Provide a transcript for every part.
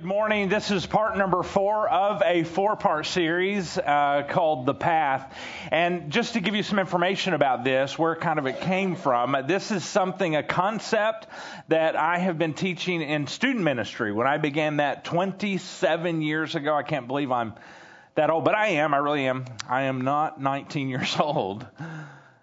Good morning. This is part number four of a four part series uh, called The Path. And just to give you some information about this, where kind of it came from, this is something, a concept that I have been teaching in student ministry. When I began that 27 years ago, I can't believe I'm that old, but I am. I really am. I am not 19 years old.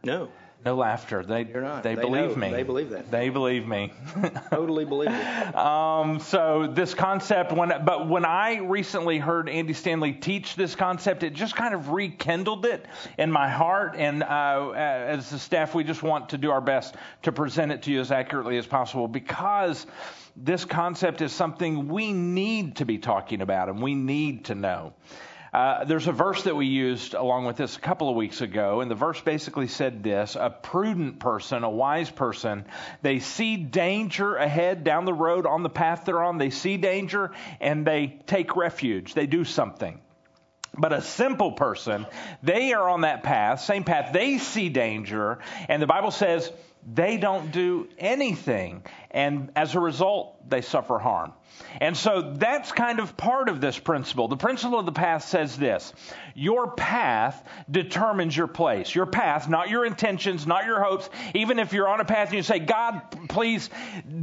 No. No laughter. They they, They believe know. me. They believe that. They believe me. Totally believe it. Um, so this concept, when but when I recently heard Andy Stanley teach this concept, it just kind of rekindled it in my heart. And uh, as the staff, we just want to do our best to present it to you as accurately as possible because this concept is something we need to be talking about and we need to know. Uh, there's a verse that we used along with this a couple of weeks ago, and the verse basically said this A prudent person, a wise person, they see danger ahead down the road on the path they're on. They see danger and they take refuge. They do something. But a simple person, they are on that path, same path, they see danger, and the Bible says they don't do anything. And as a result, they suffer harm. And so that's kind of part of this principle. The principle of the path says this Your path determines your place. Your path, not your intentions, not your hopes. Even if you're on a path and you say, God, please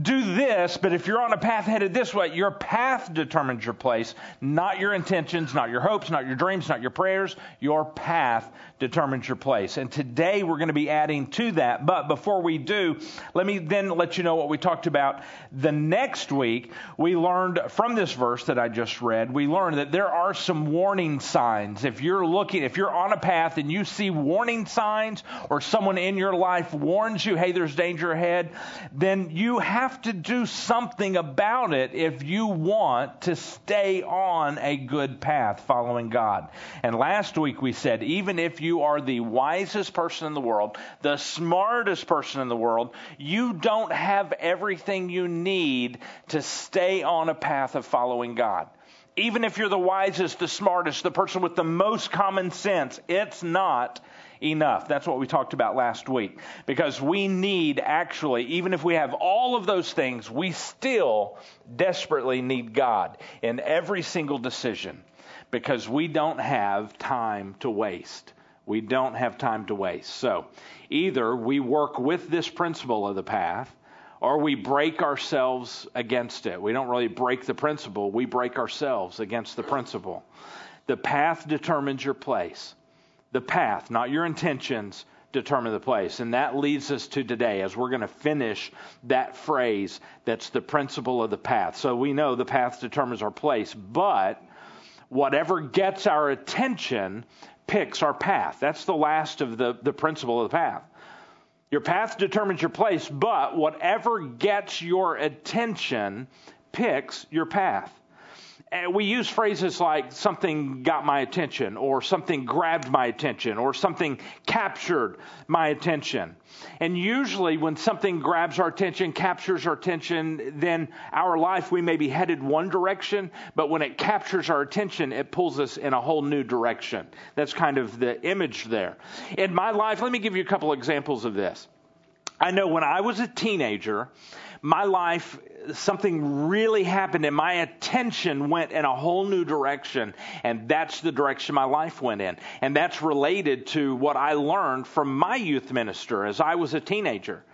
do this, but if you're on a path headed this way, your path determines your place, not your intentions, not your hopes, not your dreams, not your prayers. Your path determines your place. And today we're going to be adding to that. But before we do, let me then let you know what we talked about. The next week, we learned from this verse that I just read, we learned that there are some warning signs. If you're looking, if you're on a path and you see warning signs or someone in your life warns you, hey, there's danger ahead, then you have to do something about it if you want to stay on a good path following God. And last week we said, even if you are the wisest person in the world, the smartest person in the world, you don't have everything you need to stay on a path of following God. Even if you're the wisest, the smartest, the person with the most common sense, it's not enough. That's what we talked about last week. Because we need actually, even if we have all of those things, we still desperately need God in every single decision because we don't have time to waste. We don't have time to waste. So either we work with this principle of the path or we break ourselves against it. We don't really break the principle, we break ourselves against the principle. The path determines your place. The path, not your intentions, determine the place. And that leads us to today as we're going to finish that phrase that's the principle of the path. So we know the path determines our place, but whatever gets our attention picks our path. That's the last of the, the principle of the path. Your path determines your place, but whatever gets your attention picks your path. We use phrases like something got my attention, or something grabbed my attention, or something captured my attention. And usually, when something grabs our attention, captures our attention, then our life, we may be headed one direction, but when it captures our attention, it pulls us in a whole new direction. That's kind of the image there. In my life, let me give you a couple examples of this. I know when I was a teenager, my life, something really happened and my attention went in a whole new direction. And that's the direction my life went in. And that's related to what I learned from my youth minister as I was a teenager.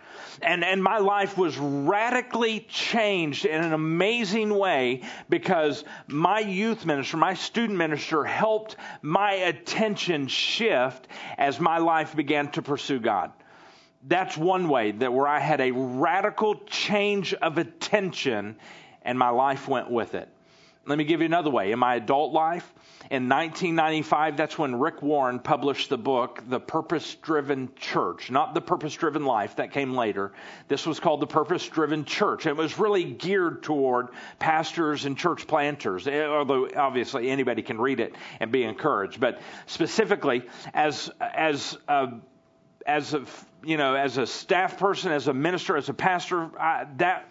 And, and my life was radically changed in an amazing way because my youth minister, my student minister helped my attention shift as my life began to pursue God that's one way that where I had a radical change of attention and my life went with it. Let me give you another way. In my adult life, in 1995, that's when Rick Warren published the book, The Purpose Driven Church. Not The Purpose Driven Life, that came later. This was called The Purpose Driven Church. It was really geared toward pastors and church planters, eh, although obviously anybody can read it and be encouraged. But specifically, as, as a as a you know as a staff person, as a minister, as a pastor, I, that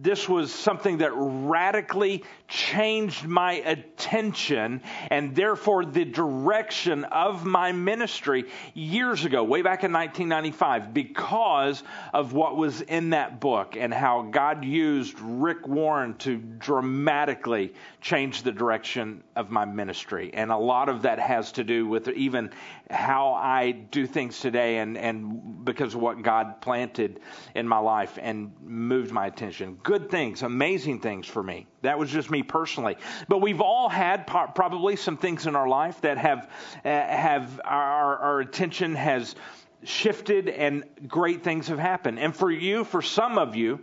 this was something that radically changed my attention and therefore the direction of my ministry years ago, way back in 1995, because of what was in that book and how God used Rick Warren to dramatically change the direction of my ministry. And a lot of that has to do with even how I do things today and, and because of what God planted in my life and moved my attention. Good things, amazing things for me. That was just me personally. But we've all had probably some things in our life that have, uh, have our, our attention has shifted and great things have happened. And for you, for some of you,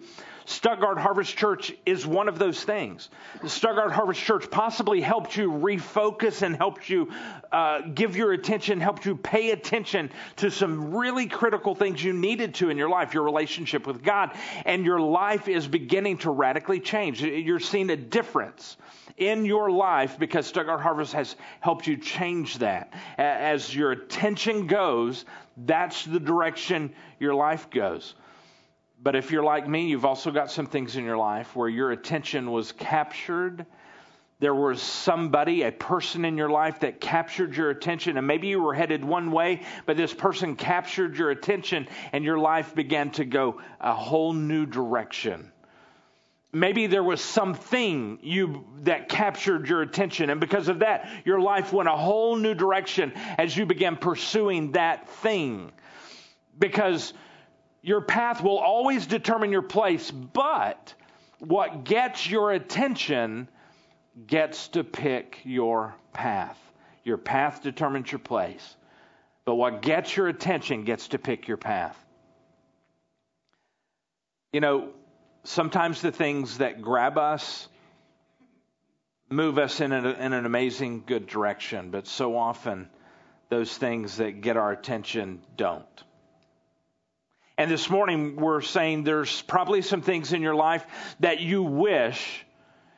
Stuttgart Harvest Church is one of those things. The Stuttgart Harvest Church possibly helped you refocus and helped you uh, give your attention, helped you pay attention to some really critical things you needed to in your life, your relationship with God, and your life is beginning to radically change. You're seeing a difference in your life because Stuttgart Harvest has helped you change that. As your attention goes, that's the direction your life goes. But if you're like me, you've also got some things in your life where your attention was captured. There was somebody, a person in your life that captured your attention, and maybe you were headed one way, but this person captured your attention, and your life began to go a whole new direction. Maybe there was something you that captured your attention, and because of that, your life went a whole new direction as you began pursuing that thing. Because your path will always determine your place, but what gets your attention gets to pick your path. Your path determines your place, but what gets your attention gets to pick your path. You know, sometimes the things that grab us move us in, in an amazing, good direction, but so often those things that get our attention don't. And this morning, we're saying there's probably some things in your life that you wish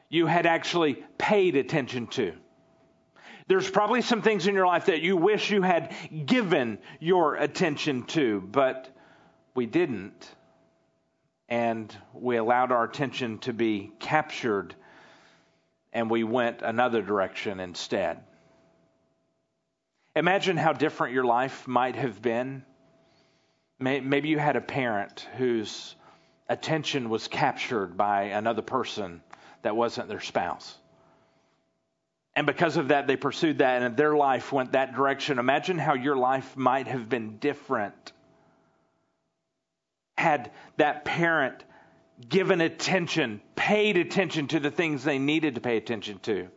you had actually paid attention to. There's probably some things in your life that you wish you had given your attention to, but we didn't. And we allowed our attention to be captured and we went another direction instead. Imagine how different your life might have been Maybe you had a parent whose attention was captured by another person that wasn't their spouse. And because of that, they pursued that, and their life went that direction. Imagine how your life might have been different had that parent given attention, paid attention to the things they needed to pay attention to.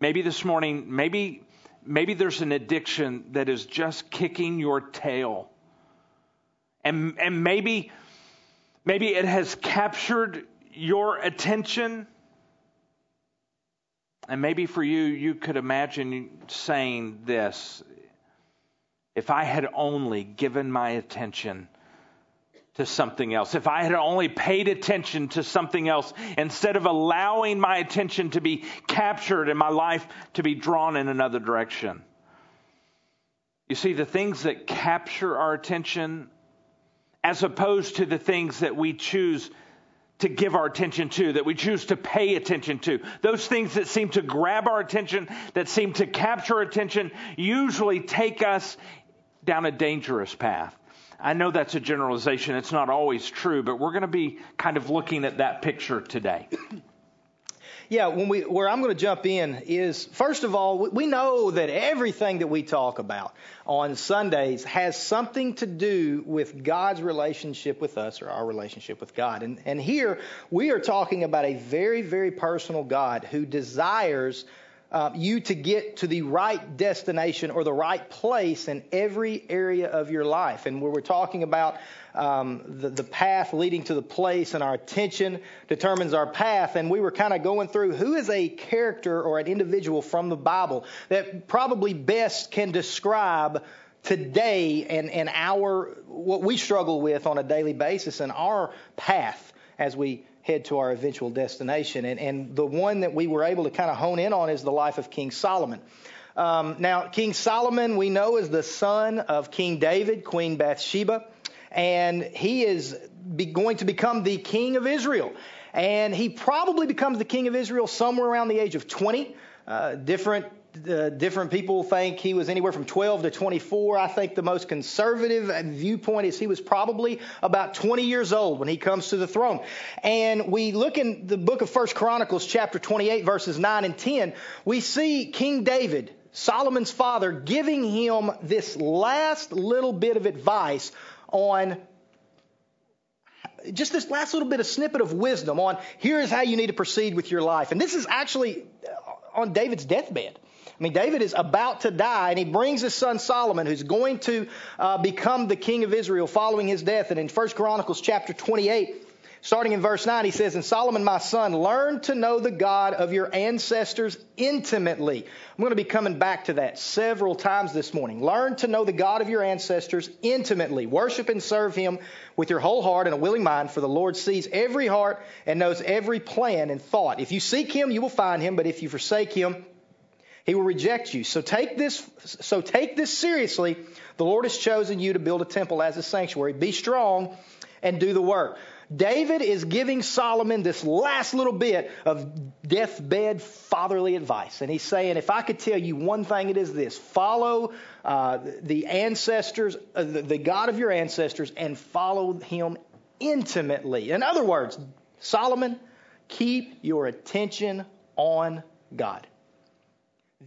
Maybe this morning, maybe maybe there's an addiction that is just kicking your tail. And, and maybe, maybe it has captured your attention. And maybe for you, you could imagine saying this if I had only given my attention to something else, if I had only paid attention to something else instead of allowing my attention to be captured and my life to be drawn in another direction. You see, the things that capture our attention, as opposed to the things that we choose to give our attention to, that we choose to pay attention to. Those things that seem to grab our attention, that seem to capture attention, usually take us down a dangerous path. I know that's a generalization. It's not always true, but we're going to be kind of looking at that picture today. Yeah, when we, where I'm going to jump in is first of all, we know that everything that we talk about on Sundays has something to do with God's relationship with us or our relationship with God. And, and here we are talking about a very, very personal God who desires uh, you to get to the right destination or the right place in every area of your life. And where we're talking about um, the, the path leading to the place and our attention determines our path. And we were kind of going through who is a character or an individual from the Bible that probably best can describe today and, and our what we struggle with on a daily basis and our path as we head to our eventual destination. And, and the one that we were able to kind of hone in on is the life of King Solomon. Um, now, King Solomon, we know, is the son of King David, Queen Bathsheba. and he is going to become the king of Israel. And he probably becomes the king of Israel somewhere around the age of 20. Uh, different uh, different people think he was anywhere from 12 to 24. I think the most conservative viewpoint is he was probably about 20 years old when he comes to the throne. And we look in the book of First Chronicles, chapter 28, verses 9 and 10. We see King David, Solomon's father, giving him this last little bit of advice on just this last little bit of snippet of wisdom on here is how you need to proceed with your life. And this is actually on David's deathbed. I mean, David is about to die, and he brings his son Solomon, who's going to uh, become the king of Israel following his death. And in 1 Chronicles chapter 28, starting in verse 9, he says, And Solomon, my son, learn to know the God of your ancestors intimately. I'm going to be coming back to that several times this morning. Learn to know the God of your ancestors intimately. Worship and serve him with your whole heart and a willing mind, for the Lord sees every heart and knows every plan and thought. If you seek him, you will find him, but if you forsake him, he will reject you. So take this, so take this seriously. The Lord has chosen you to build a temple as a sanctuary. Be strong and do the work. David is giving Solomon this last little bit of deathbed fatherly advice. And he's saying, if I could tell you one thing, it is this follow uh, the ancestors, uh, the, the God of your ancestors, and follow him intimately. In other words, Solomon, keep your attention on God.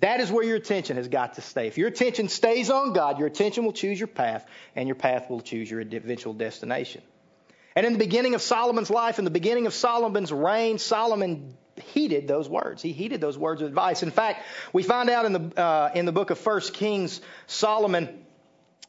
That is where your attention has got to stay. If your attention stays on God, your attention will choose your path, and your path will choose your eventual destination. And in the beginning of Solomon's life, in the beginning of Solomon's reign, Solomon heeded those words. He heeded those words of advice. In fact, we find out in the uh, in the book of First Kings, Solomon.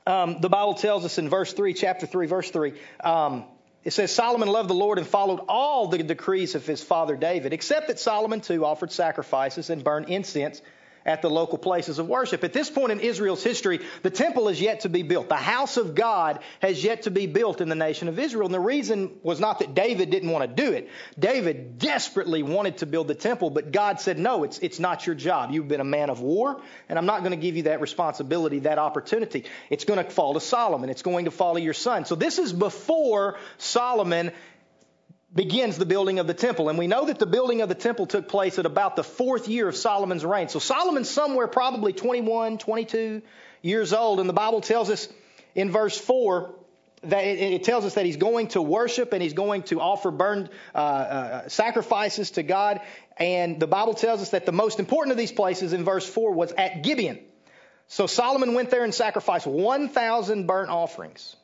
Um, the Bible tells us in verse three, chapter three, verse three. Um, it says Solomon loved the Lord and followed all the decrees of his father David, except that Solomon too offered sacrifices and burned incense at the local places of worship. At this point in Israel's history, the temple is yet to be built. The house of God has yet to be built in the nation of Israel. And the reason was not that David didn't want to do it. David desperately wanted to build the temple, but God said, no, it's, it's not your job. You've been a man of war, and I'm not going to give you that responsibility, that opportunity. It's going to fall to Solomon. It's going to fall to your son. So this is before Solomon begins the building of the temple. And we know that the building of the temple took place at about the fourth year of Solomon's reign. So Solomon's somewhere probably 21, 22 years old. And the Bible tells us in verse 4 that it, tells us that he's going to worship and he's going to offer burned uh, uh, sacrifices to God. And the Bible tells us that the most important of these places in verse 4 was at Gibeon. So Solomon went there and sacrificed 1,000 burnt offerings.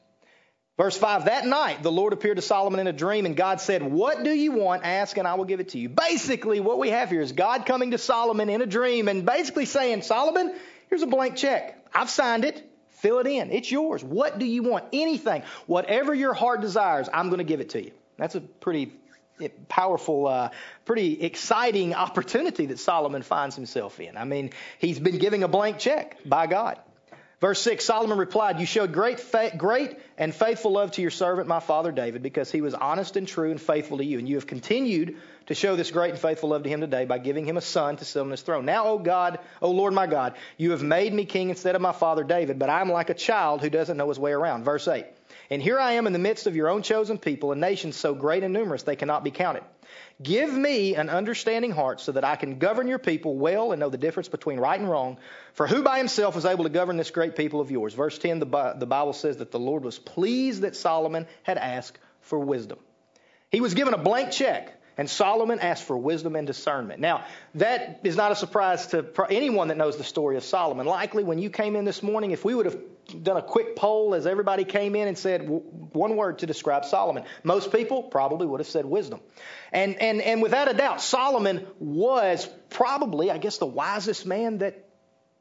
Verse 5 That night the Lord appeared to Solomon in a dream, and God said, What do you want? Ask, and I will give it to you. Basically, what we have here is God coming to Solomon in a dream and basically saying, Solomon, here's a blank check. I've signed it. Fill it in. It's yours. What do you want? Anything. Whatever your heart desires, I'm going to give it to you. That's a pretty powerful, uh, pretty exciting opportunity that Solomon finds himself in. I mean, he's been giving a blank check by God. Verse 6 Solomon replied, You showed great, fa- great and faithful love to your servant, my father David, because he was honest and true and faithful to you. And you have continued to show this great and faithful love to him today by giving him a son to sit on his throne. Now, O God, O Lord my God, you have made me king instead of my father David, but I am like a child who doesn't know his way around. Verse 8 And here I am in the midst of your own chosen people, a nation so great and numerous they cannot be counted. Give me an understanding heart so that I can govern your people well and know the difference between right and wrong. For who by himself is able to govern this great people of yours? Verse 10, the Bible says that the Lord was pleased that Solomon had asked for wisdom. He was given a blank check and Solomon asked for wisdom and discernment. Now, that is not a surprise to anyone that knows the story of Solomon. Likely, when you came in this morning, if we would have done a quick poll as everybody came in and said one word to describe Solomon, most people probably would have said wisdom. And, and, and without a doubt, Solomon was probably, I guess, the wisest man that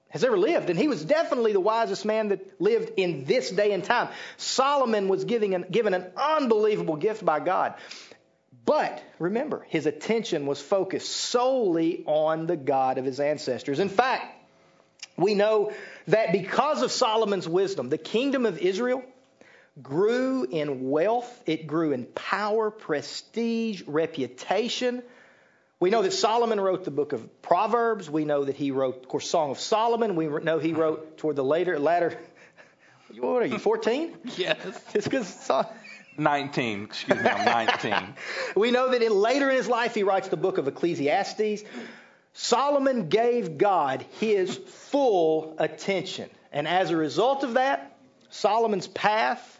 has ever lived. And he was definitely the wisest man that lived in this day and time. Solomon was giving an, given an unbelievable gift by God. But remember, his attention was focused solely on the God of his ancestors. In fact, we know that because of Solomon's wisdom, the kingdom of Israel grew in wealth, it grew in power, prestige, reputation. We know that Solomon wrote the book of Proverbs. We know that he wrote, of course, Song of Solomon. We know he wrote toward the later, latter What are you, 14? Yes. It's because 19. Excuse me, I'm 19. we know that in, later in his life he writes the book of Ecclesiastes. Solomon gave God his full attention. And as a result of that, Solomon's path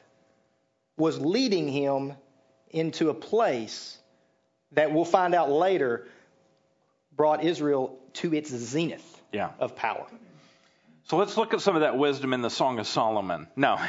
was leading him into a place that we'll find out later brought Israel to its zenith Yeah. of power. So let's look at some of that wisdom in the Song of Solomon. No,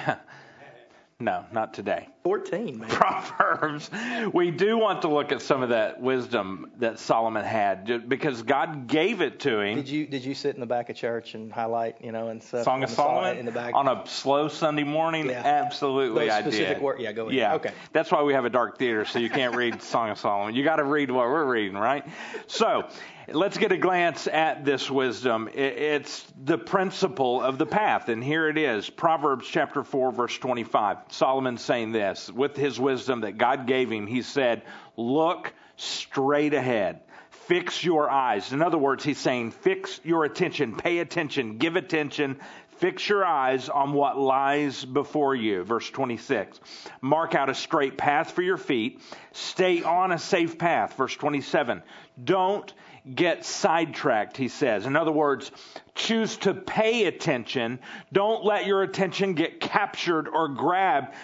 no, not today. 14, man. Proverbs, we do want to look at some of that wisdom that Solomon had because God gave it to him. Did you did you sit in the back of church and highlight, you know, and stuff? Song on of Solomon in the back? on a slow Sunday morning? Yeah. Absolutely, Those I specific did. wor- yeah, go ahead. Yeah, Okay. That's why we have a dark theater, so you can't read Song of Solomon. You got to read what we're reading, right? So, let's get a glance at this wisdom. It's the principle of the path, and here it is. Proverbs chapter four, verse twenty-five. Solomon saying this with his wisdom that God gave him. He said, "Look straight ahead." Fix your eyes. In other words, he's saying, fix your attention, pay attention, give attention, fix your eyes on what lies before you. Verse 26. Mark out a straight path for your feet. Stay on a safe path. Verse 27. Don't get sidetracked, he says. In other words, choose to pay attention. Don't let your attention get captured or grabbed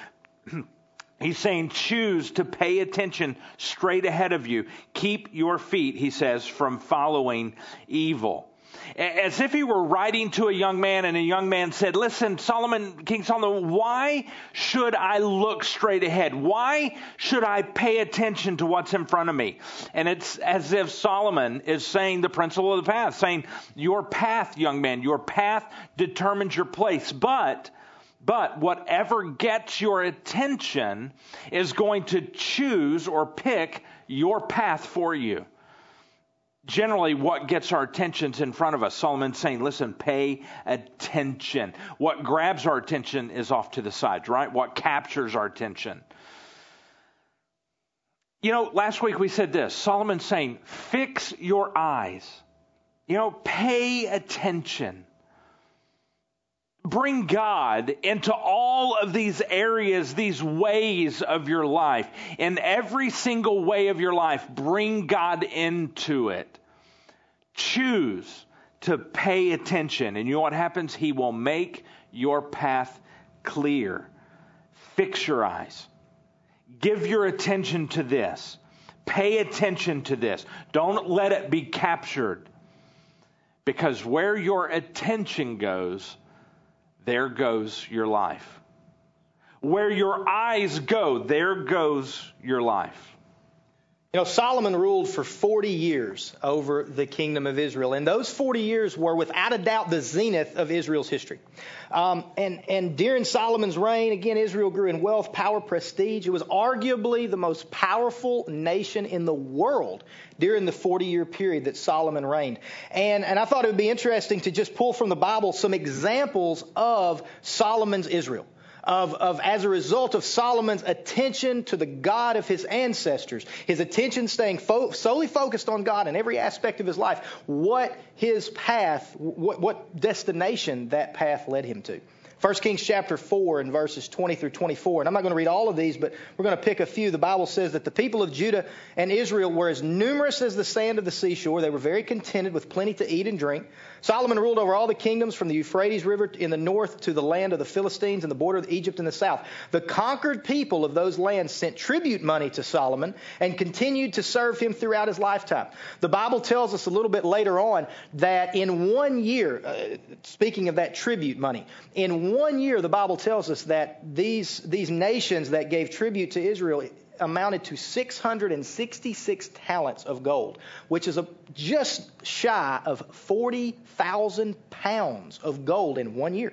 He's saying choose to pay attention straight ahead of you. Keep your feet, he says, from following evil. As if he were writing to a young man and a young man said, listen, Solomon, King Solomon, why should I look straight ahead? Why should I pay attention to what's in front of me? And it's as if Solomon is saying the principle of the path, saying, your path, young man, your path determines your place. But but whatever gets your attention is going to choose or pick your path for you. Generally, what gets our attention's in front of us. Solomon's saying, listen, pay attention. What grabs our attention is off to the sides, right? What captures our attention. You know, last week we said this Solomon's saying, fix your eyes. You know, pay attention bring God into all of these areas, these ways of your life. In every single way of your life, bring God into it. Choose to pay attention. And you know what happens? He will make your path clear. Fix your eyes. Give your attention to this. Pay attention to this. Don't let it be captured. Because where your attention goes, there goes your life. Where your eyes go, there goes your life. You know, Solomon ruled for 40 years over the kingdom of Israel, and those 40 years were without a doubt the zenith of Israel's history. Um, and, and during Solomon's reign, again, Israel grew in wealth, power, prestige. It was arguably the most powerful nation in the world during the 40 year period that Solomon reigned. And, and I thought it would be interesting to just pull from the Bible some examples of Solomon's Israel of, of as a result of Solomon's attention to the God of his ancestors, his attention staying fo- solely focused on God in every aspect of his life, what his path, what, what destination that path led him to. 1 Kings chapter 4 and verses 20 through 24. And I'm not going to read all of these, but we're going to pick a few. The Bible says that the people of Judah and Israel were as numerous as the sand of the seashore. They were very contented with plenty to eat and drink. Solomon ruled over all the kingdoms from the Euphrates River in the north to the land of the Philistines and the border of Egypt in the south. The conquered people of those lands sent tribute money to Solomon and continued to serve him throughout his lifetime. The Bible tells us a little bit later on that in one year, uh, speaking of that tribute money, in one year, the Bible tells us that these, these nations that gave tribute to Israel amounted to 666 talents of gold, which is a, just shy of 40,000 pounds of gold in one year.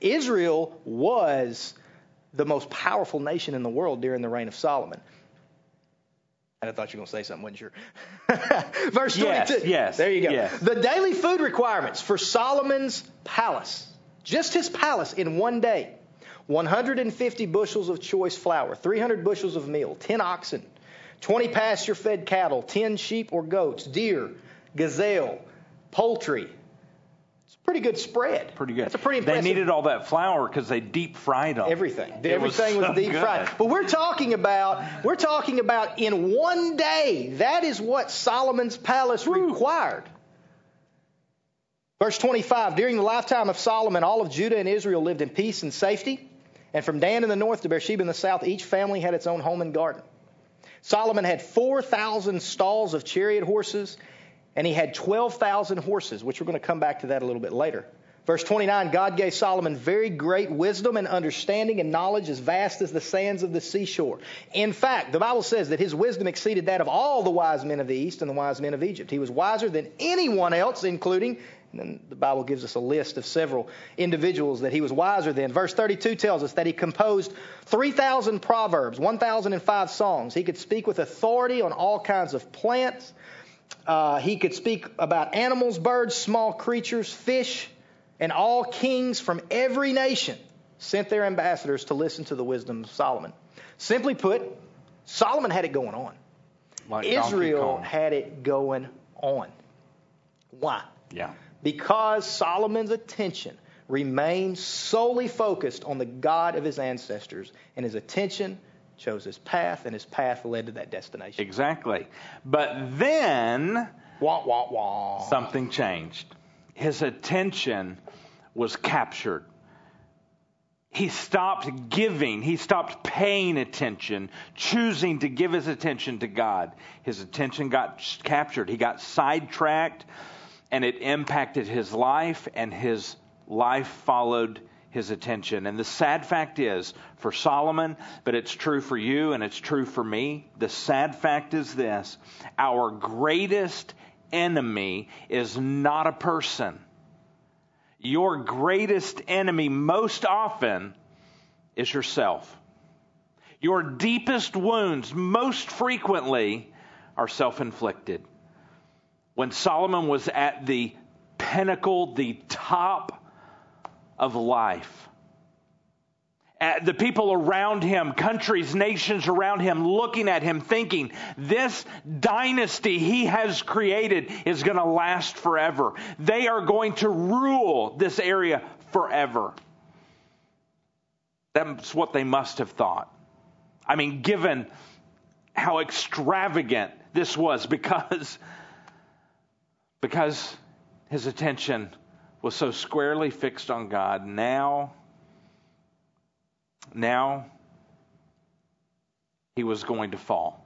Israel was the most powerful nation in the world during the reign of Solomon. And I thought you were going to say something, wasn't you? Verse 22. Yes, yes, There you go. yes. The daily food requirements for Solomon's palace, just his palace in one day 150 bushels of choice flour, 300 bushels of meal, 10 oxen, 20 pasture fed cattle, 10 sheep or goats, deer, gazelle, poultry. It's a pretty good spread. Pretty good. That's a pretty They needed all that flour because they deep fried them. Everything. It Everything was, so deep good. fried. But we're talking about we're talking about in one day. That is what Solomon's palace required. Verse 25, during the lifetime of Solomon, all of Judah and Israel lived in peace and safety. And from Dan in the north to Beersheba in the south, each family had its own home and garden. Solomon had 4,000 stalls of chariot horses, and he had 12,000 horses, which we're going to come back to that a little bit later. Verse 29 God gave Solomon very great wisdom and understanding and knowledge as vast as the sands of the seashore. In fact, the Bible says that his wisdom exceeded that of all the wise men of the East and the wise men of Egypt. He was wiser than anyone else, including, and the Bible gives us a list of several individuals that he was wiser than. Verse 32 tells us that he composed 3,000 proverbs, 1,005 songs. He could speak with authority on all kinds of plants. Uh, he could speak about animals, birds, small creatures, fish, and all kings from every nation sent their ambassadors to listen to the wisdom of Solomon. Simply put, Solomon had it going on. Like Israel had it going on. Why? Yeah. Because Solomon's attention remained solely focused on the God of his ancestors, and his attention chose his path, and his path led to that destination. Exactly. But then Wah, wah, wah. something changed. His attention was captured. He stopped giving, he stopped paying attention, choosing to give his attention to God. His attention got captured. He got sidetracked, and it impacted his life, and his life followed his attention. And the sad fact is, for Solomon, but it's true for you and it's true for me, the sad fact is this our greatest enemy is not a person. Your greatest enemy, most often, is yourself. Your deepest wounds, most frequently, are self inflicted. When Solomon was at the pinnacle, the top of life, uh, the people around him, countries, nations around him, looking at him, thinking, this dynasty he has created is going to last forever. They are going to rule this area forever. That's what they must have thought. I mean, given how extravagant this was, because, because his attention was so squarely fixed on God, now now he was going to fall.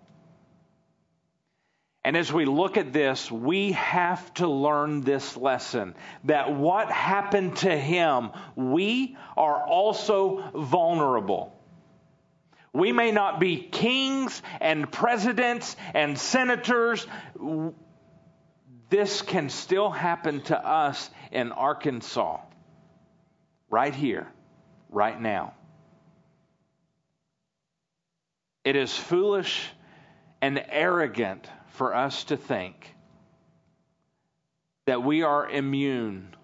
And as we look at this, we have to learn this lesson that what happened to him, we are also vulnerable. We may not be kings and presidents and senators. This can still happen to us in Arkansas, right here, right now. It is foolish and arrogant for us to think that we are immune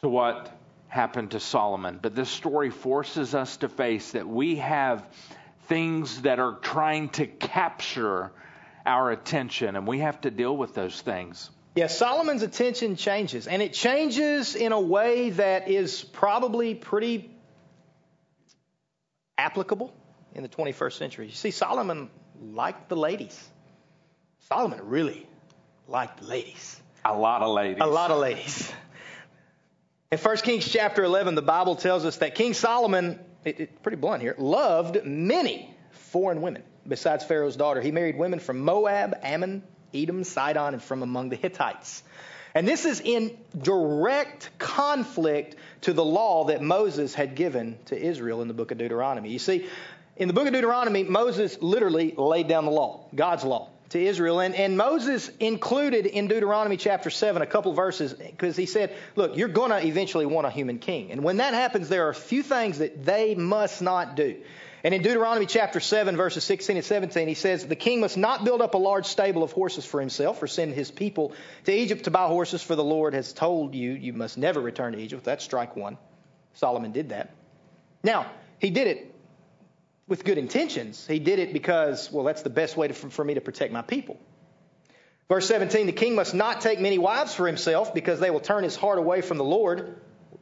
to what happened to Solomon. But this story forces us to face that we have things that are trying to capture our attention, and we have to deal with those things. Yeah, Solomon's attention changes, and it changes in a way that is probably pretty applicable in the 21st century. You see, Solomon liked the ladies. Solomon really liked the ladies. A lot of ladies. A lot of ladies. In 1 Kings chapter 11, the Bible tells us that King Solomon, it, it's pretty blunt here, loved many foreign women besides Pharaoh's daughter. He married women from Moab, Ammon, Edom, Sidon, and from among the Hittites. And this is in direct conflict to the law that Moses had given to Israel in the book of Deuteronomy. You see, in the book of Deuteronomy, Moses literally laid down the law, God's law, to Israel. And, and Moses included in Deuteronomy chapter 7 a couple verses because he said, Look, you're going to eventually want a human king. And when that happens, there are a few things that they must not do. And in Deuteronomy chapter 7, verses 16 and 17, he says, The king must not build up a large stable of horses for himself or send his people to Egypt to buy horses, for the Lord has told you, you must never return to Egypt. That's strike one. Solomon did that. Now, he did it with good intentions. He did it because, well, that's the best way to, for me to protect my people. Verse 17 the king must not take many wives for himself because they will turn his heart away from the Lord.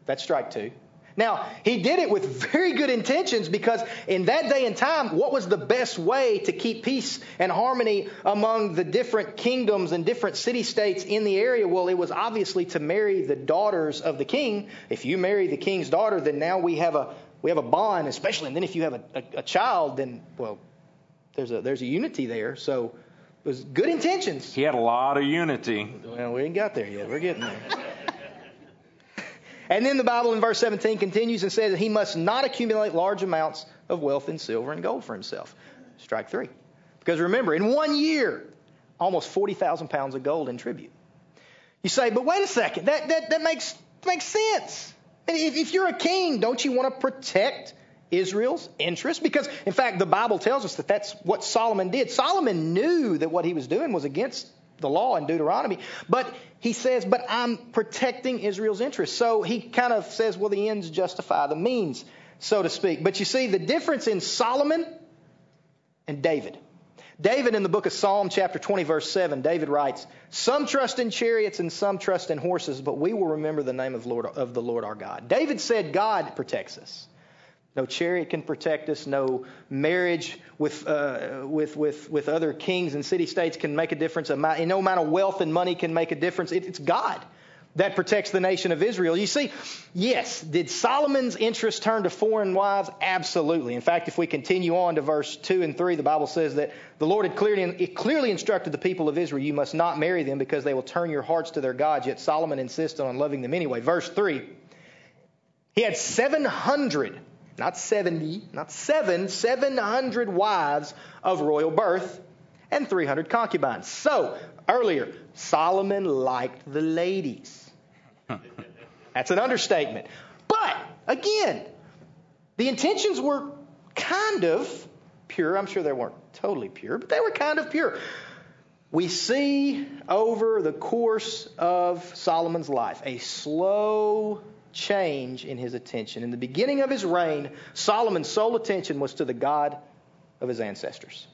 That's strike two. Now, he did it with very good intentions because in that day and time, what was the best way to keep peace and harmony among the different kingdoms and different city states in the area? Well, it was obviously to marry the daughters of the king. If you marry the king's daughter, then now we have a we have a bond, especially and then if you have a, a, a child, then well, there's a there's a unity there. So it was good intentions. He had a lot of unity. Well, we ain't got there yet. We're getting there. And then the Bible in verse 17 continues and says that he must not accumulate large amounts of wealth in silver and gold for himself. Strike three. Because remember, in one year, almost 40,000 pounds of gold in tribute. You say, but wait a second, that, that, that makes, makes sense. If, if you're a king, don't you want to protect Israel's interests? Because, in fact, the Bible tells us that that's what Solomon did. Solomon knew that what he was doing was against the law in Deuteronomy. But he says, but I'm protecting Israel's interests. So he kind of says, well, the ends justify the means, so to speak. But you see the difference in Solomon and David. David in the book of Psalm, chapter 20, verse 7, David writes, Some trust in chariots and some trust in horses, but we will remember the name of, Lord, of the Lord our God. David said, God protects us. No chariot can protect us. No marriage with, uh, with, with, with other kings and city states can make a difference. No amount of wealth and money can make a difference. It's God that protects the nation of Israel. You see, yes, did Solomon's interest turn to foreign wives? Absolutely. In fact, if we continue on to verse 2 and 3, the Bible says that the Lord had clearly, clearly instructed the people of Israel, you must not marry them because they will turn your hearts to their gods, yet Solomon insisted on loving them anyway. Verse 3, he had 700 not 70, not seven, 700 wives of royal birth and 300 concubines. So, earlier, Solomon liked the ladies. That's an understatement. But, again, the intentions were kind of pure. I'm sure they weren't totally pure, but they were kind of pure. We see over the course of Solomon's life a slow change in his attention. In the beginning of his reign, Solomon's sole attention was to the God of his ancestors.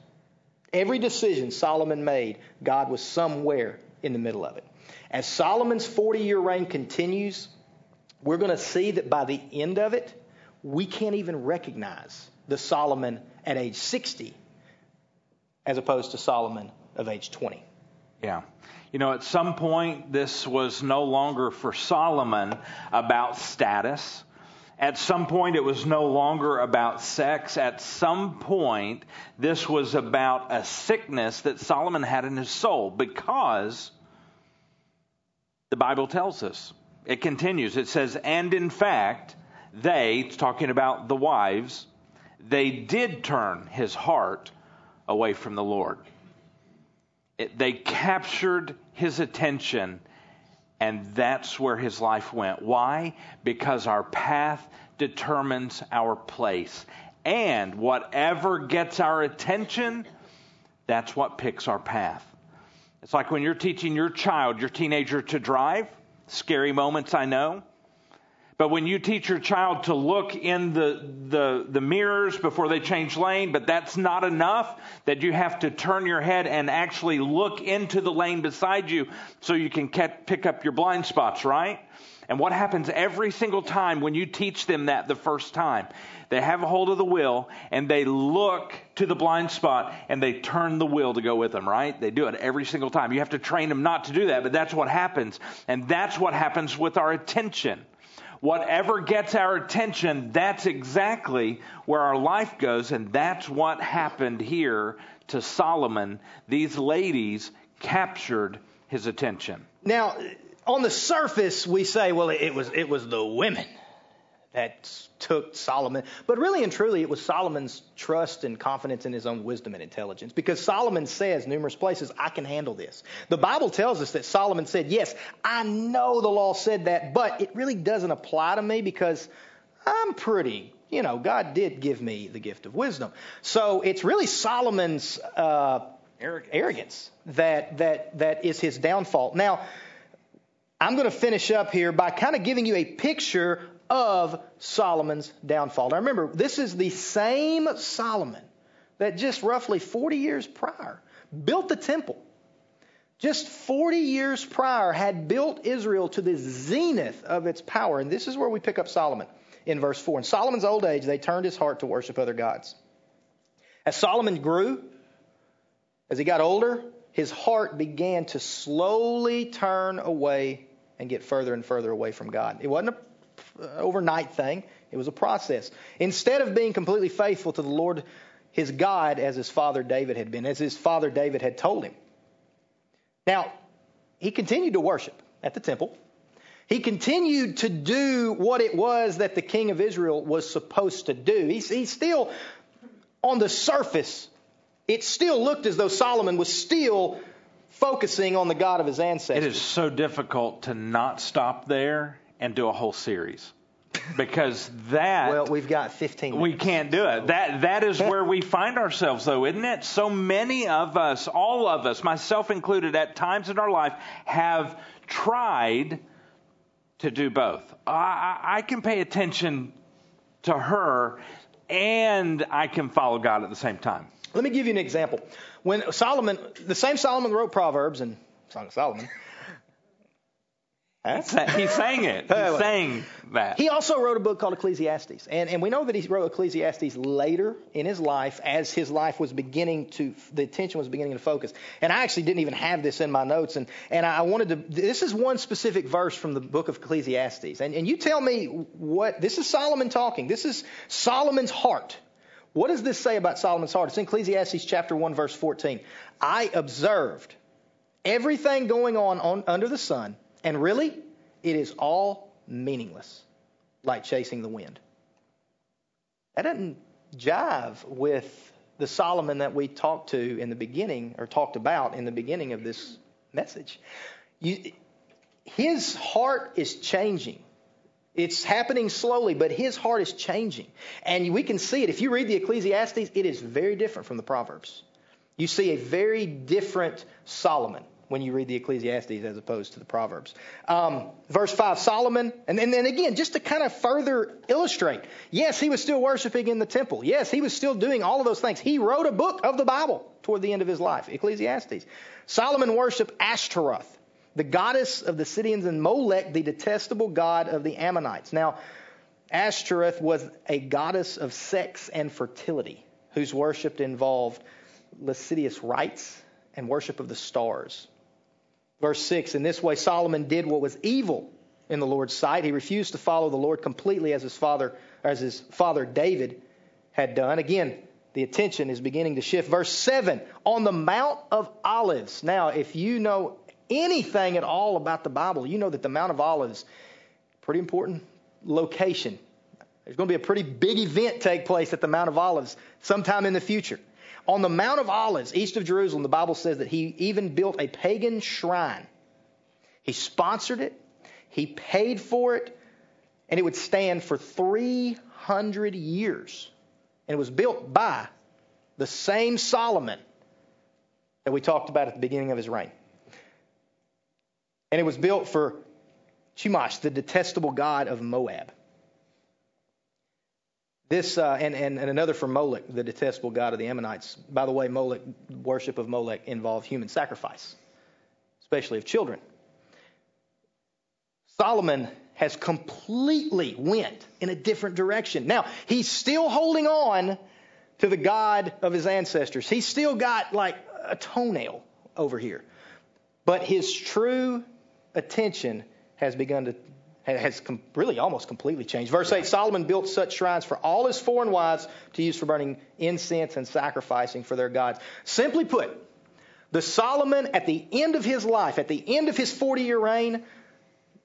Every decision Solomon made, God was somewhere in the middle of it. As Solomon's 40 year reign continues, we're going to see that by the end of it, we can't even recognize the Solomon at age 60 as opposed to Solomon of age 20. Yeah. You know, at some point, this was no longer for Solomon about status. At some point, it was no longer about sex. At some point, this was about a sickness that Solomon had in his soul because the Bible tells us. It continues. It says, and in fact, they, talking about the wives, they did turn his heart away from the Lord it, they captured his attention, and that's where his life went. Why? Because our path determines our place. And whatever gets our attention, that's what picks our path. It's like when you're teaching your child, your teenager, to drive. Scary moments, I know. But when you teach your child to look in the, the, the, mirrors before they change lane, but that's not enough, that you have to turn your head and actually look into the lane beside you so you can pick up your blind spots, right? And what happens every single time when you teach them that the first time? They have a hold of the wheel and they look to the blind spot and they turn the wheel to go with them, right? They do it every single time. You have to train them not to do that, but that's what happens. And that's what happens with our attention. Whatever gets our attention, that's exactly where our life goes, and that's what happened here to Solomon. These ladies captured his attention. Now, on the surface, we say, well, it was, it was the women that took Solomon. But really and truly, it was Solomon's trust and confidence in his own wisdom and intelligence. Because Solomon says numerous places, I can handle this. The Bible tells us that Solomon said, Yes, I know the law said that, but it really doesn't apply to me because I'm pretty. You know, God did give me the gift of wisdom. So it's really Solomon's uh, arrogance that, that, that is his downfall. Now, I'm going to finish up here by kind of giving you a picture of Solomon's downfall. Now remember, this is the same Solomon that just roughly 40 years prior built the temple, just 40 years prior, had built Israel to the zenith of its power. And this is where we pick up Solomon in verse 4. In Solomon's old age, they turned his heart to worship other gods. As Solomon grew, as he got older, his heart began to slowly turn away and get further and further away from God. It wasn't an Uh, overnight thing, it was a process. Instead of being completely faithful to the Lord his God as his father David had been, as his father David had told him. Now, he continued to worship at the temple. He continued to do what it was that the king of Israel was supposed to do. He's, he's still, on the surface, it still looked as though Solomon was still focusing on the God of his ancestors. It is so difficult to not stop there and do a whole series. Because that well, we've got 15. Minutes. We can't do it. That that is where we find ourselves, though, isn't it? So many of us, all of us, myself included, at times in our life, have tried to do both. I, I can pay attention to her, and I can follow God at the same time. Let me give you an example. When Solomon, the same Solomon wrote Proverbs and Song of Solomon. He's sang it. He sang that. He also wrote a book called Ecclesiastes. And, and we know that he wrote Ecclesiastes later in his life as his life was beginning to, the attention was beginning to focus. And I actually didn't even have this in my notes. And, and I wanted to, this is one specific verse from the book of Ecclesiastes. And, and you tell me what, this is Solomon talking. This is Solomon's heart. What does this say about Solomon's heart? It's in Ecclesiastes chapter 1, verse 14. I observed everything going on, on under the sun, and really, it is all meaningless, like chasing the wind. That doesn't jive with the Solomon that we talked to in the beginning, or talked about in the beginning of this message. You, his heart is changing. It's happening slowly, but his heart is changing. And we can see it. If you read the Ecclesiastes, it is very different from the Proverbs. You see a very different Solomon when you read the Ecclesiastes as opposed to the Proverbs. Um, verse 5, Solomon, and then, again, just to kind of further illustrate, yes, he was still worshiping in the temple. Yes, he was still doing all of those things. He wrote a book of the Bible toward the end of his life, Ecclesiastes. Solomon worshiped Ashtoreth the goddess of the Sidonians, and Molech, the detestable god of the Ammonites. Now, Ashtoreth was a goddess of sex and fertility, whose worship involved lascivious rites and worship of the stars. Verse 6 In this way, Solomon did what was evil in the Lord's sight. He refused to follow the Lord completely as his father, as his father David had done. Again, the attention is beginning to shift. Verse 7 On the Mount of Olives. Now, if you know anything at all about the Bible, you know that the Mount of Olives, pretty important location. There's going to be a pretty big event take place at the Mount of Olives sometime in the future. On the Mount of Olives, east of Jerusalem, the Bible says that he even built a pagan shrine. He sponsored it, he paid for it, and it would stand for 300 years. And it was built by the same Solomon that we talked about at the beginning of his reign. And it was built for Chemosh, the detestable god of Moab. This uh, and, and, and another for Molech, the detestable god of the Ammonites. By the way, Molech worship of Molech involved human sacrifice, especially of children. Solomon has completely went in a different direction. Now, he's still holding on to the God of his ancestors. He's still got like a toenail over here. But his true attention has begun to has really almost completely changed. Verse 8 Solomon built such shrines for all his foreign wives to use for burning incense and sacrificing for their gods. Simply put, the Solomon at the end of his life, at the end of his 40 year reign,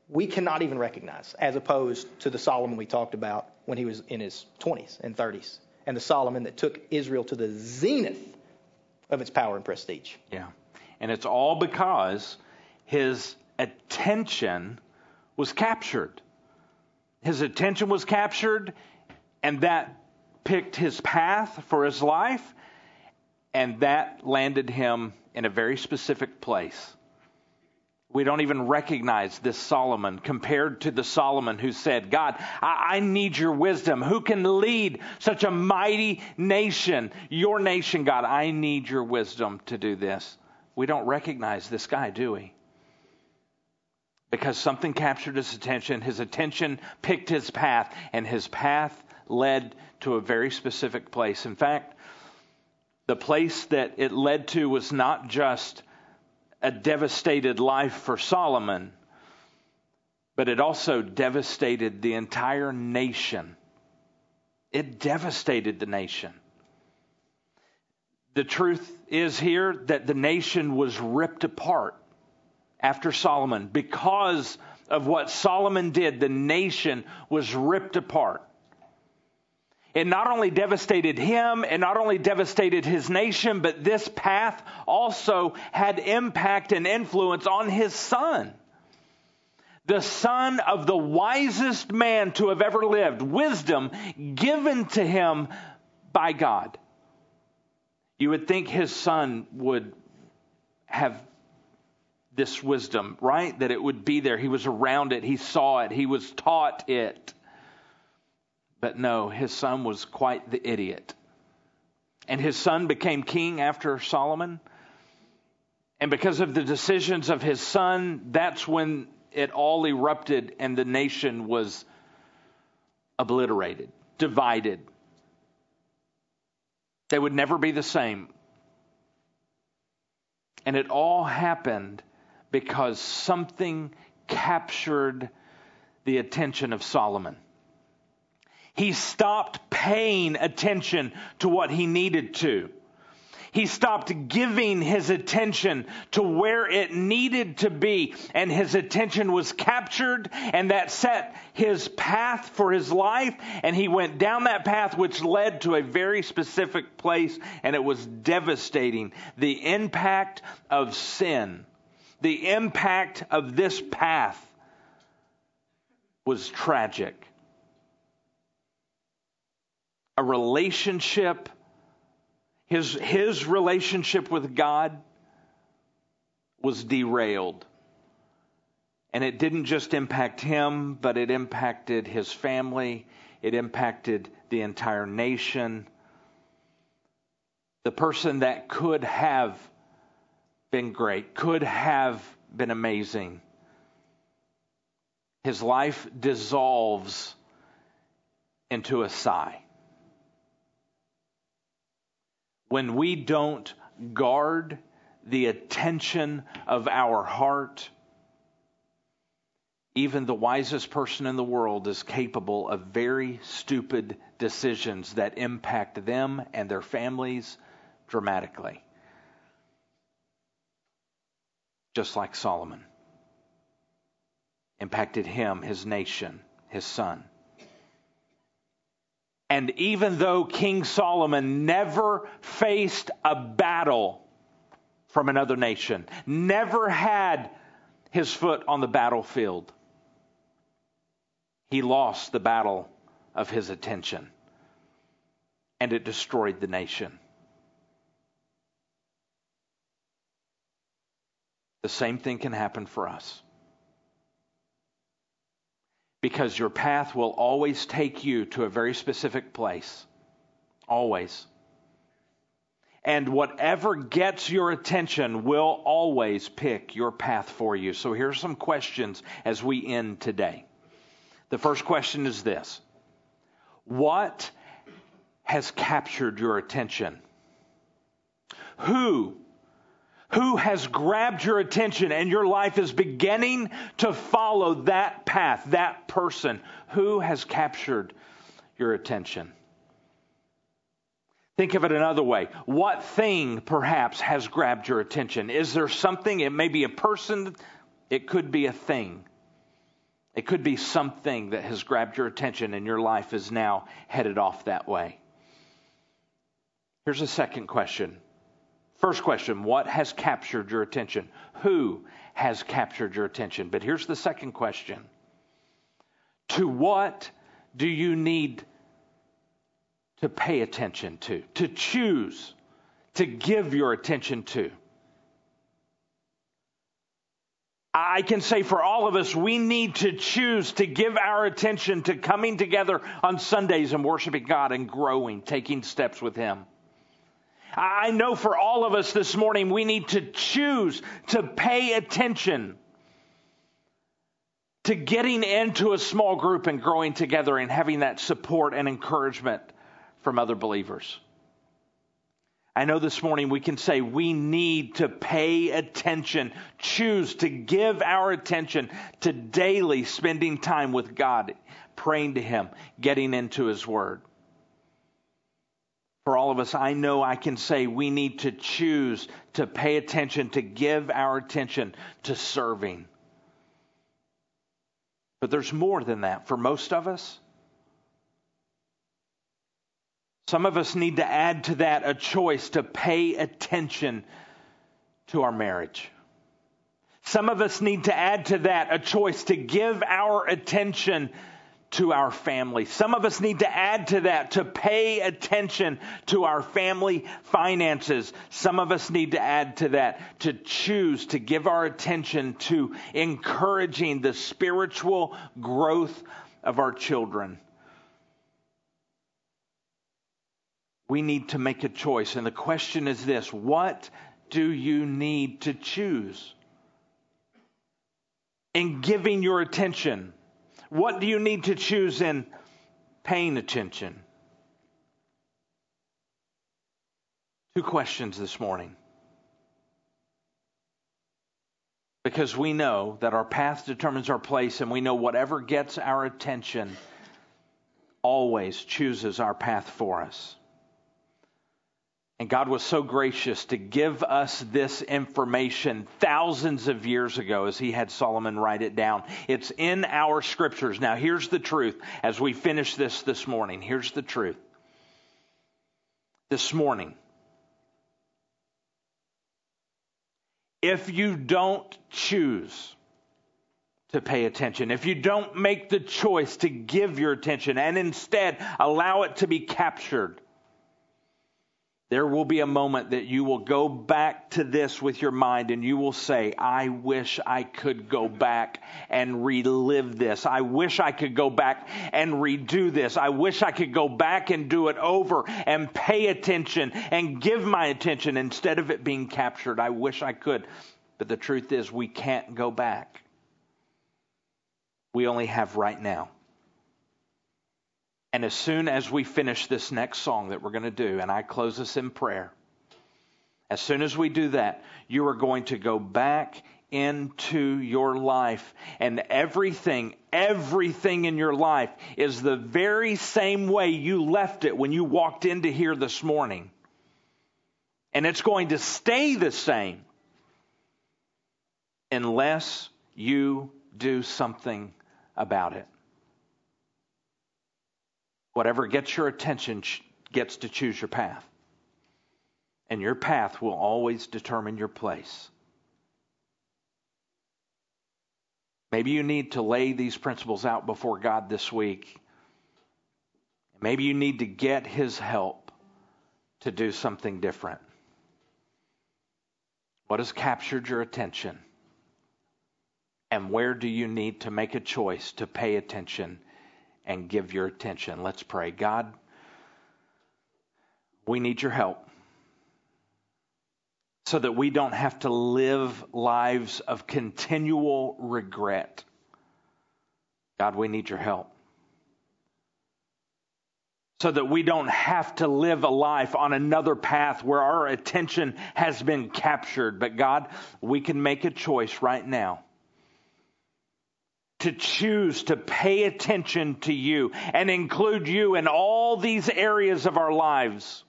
we cannot even recognize, as opposed to the Solomon we talked about when he was in his 20s and 30s, and the Solomon that took Israel to the zenith of its power and prestige. Yeah. And it's all because his attention was captured. His attention was captured, and that picked his path for his life, and that landed him in a very specific place. We don't even recognize this Solomon compared to the Solomon who said, God, I, I, need your wisdom. Who can lead such a mighty nation? Your nation, God, I need your wisdom to do this. we don't recognize this guy, do we? Because something captured his attention, his attention picked his path, and his path led to a very specific place. In fact, the place that it led to was not just a devastated life for Solomon, but it also devastated the entire nation. It devastated the nation. The truth is here that the nation was ripped apart after Solomon. Because of what Solomon did, the nation was ripped apart. It not only devastated him, it not only devastated his nation, but this path also had impact and influence on his son. The son of the wisest man to have ever lived, wisdom given to him by God. You would think his son would have this wisdom, right? That it would be there. He was around it, he saw it, he was taught it. But no, his son was quite the idiot. And his son became king after Solomon. And because of the decisions of his son, that's when it all erupted and the nation was obliterated, divided. They would never be the same. And it all happened because something captured the attention of Solomon. He stopped paying attention to what he needed to. He stopped giving his attention to where it needed to be, and his attention was captured, and that set his path for his life, and he went down that path, which led to a very specific place, and it was devastating. The impact of sin, the impact of this path was tragic a relationship, his, his relationship with God was derailed. And it didn't just impact him, but it impacted his family, it impacted the entire nation. The person that could have been great, could have been amazing, his life dissolves into a sigh when we don't guard the attention of our heart, even the wisest person in the world is capable of very stupid decisions that impact them and their families dramatically. Just like Solomon impacted him, his nation, his son. And even though King Solomon never faced a battle from another nation, never had his foot on the battlefield, he lost the battle of his attention and it destroyed the nation. The same thing can happen for us because your path will always take you to a very specific place. Always. And whatever gets your attention will always pick your path for you. So here's some questions as we end today. The first question is this What has captured your attention? Who who has grabbed your attention and your life is beginning to follow that path, that person who has captured your attention. Think of it another way. What thing perhaps has grabbed your attention? Is there something? It may be a person, it could be a thing. It could be something that has grabbed your attention and your life is now headed off that way. Here's a second question First question What has captured your attention? Who has captured your attention? But here's the second question To what do you need to pay attention to, to choose, to give your attention to? I can say for all of us, we need to choose to give our attention to coming together on Sundays and worshiping God and growing, taking steps with Him. I know for all of us this morning, we need to choose to pay attention to getting into a small group and growing together and having that support and encouragement from other believers. I know this morning we can say we need to pay attention, choose to give our attention to daily spending time with God, praying to Him, getting into His Word. For all of us, I know I can say we need to choose to pay attention, to give our attention to serving. But there's more than that for most of us. Some of us need to add to that a choice to pay attention to our marriage. Some of us need to add to that a choice to give our attention to our family. Some of us need to add to that to pay attention to our family finances. Some of us need to add to that to choose to give our attention to encouraging the spiritual growth of our children. We need to make a choice. And the question is this what do you need to choose? In giving your attention, what do you need to choose in paying attention? Two questions this morning. Because we know that our path determines our place, and we know whatever gets our attention always chooses our path for us. And God was so gracious to give us this information thousands of years ago as he had Solomon write it down. It's in our scriptures. Now, here's the truth as we finish this this morning. Here's the truth. This morning, if you don't choose to pay attention, if you don't make the choice to give your attention and instead allow it to be captured, there will be a moment that you will go back to this with your mind and you will say, I wish I could go back and relive this. I wish I could go back and redo this. I wish I could go back and do it over and pay attention and give my attention instead of it being captured. I wish I could. But the truth is, we can't go back. We only have right now. And as soon as we finish this next song that we're going to do, and I close this in prayer, as soon as we do that, you are going to go back into your life, and everything, everything in your life is the very same way you left it when you walked into here this morning. And it's going to stay the same unless you do something about it. Whatever gets your attention gets to choose your path. And your path will always determine your place. Maybe you need to lay these principles out before God this week. Maybe you need to get His help to do something different. What has captured your attention? And where do you need to make a choice to pay attention and give your attention. Let's pray. God, we need your help so that we don't have to live lives of continual regret. God, we need your help. So that we don't have to live a life on another path where our attention has been captured. But God, we can make a choice right now to choose to pay attention to you and include you in all these areas of our lives.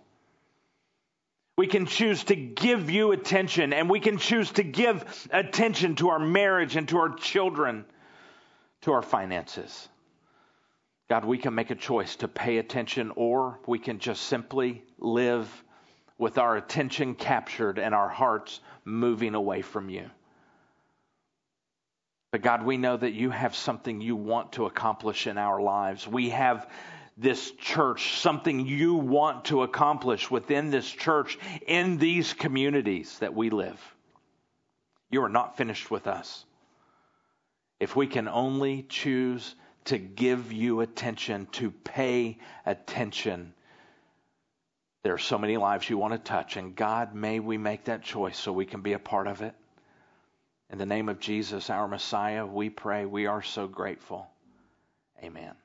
We can choose to give you attention and we can choose to give attention to our marriage and to our children, to our finances. God, we can make a choice to pay attention or we can just simply live with our attention captured and our hearts moving away from you. But God, we know that you have something you want to accomplish in our lives. We have this church, something you want to accomplish within this church, in these communities that we live. You are not finished with us. If we can only choose to give you attention, to pay attention, There are so many lives you want to touch, and God, may we make that choice so we can be a part of it. In the name of Jesus, our Messiah, we pray. We are so grateful. Amen.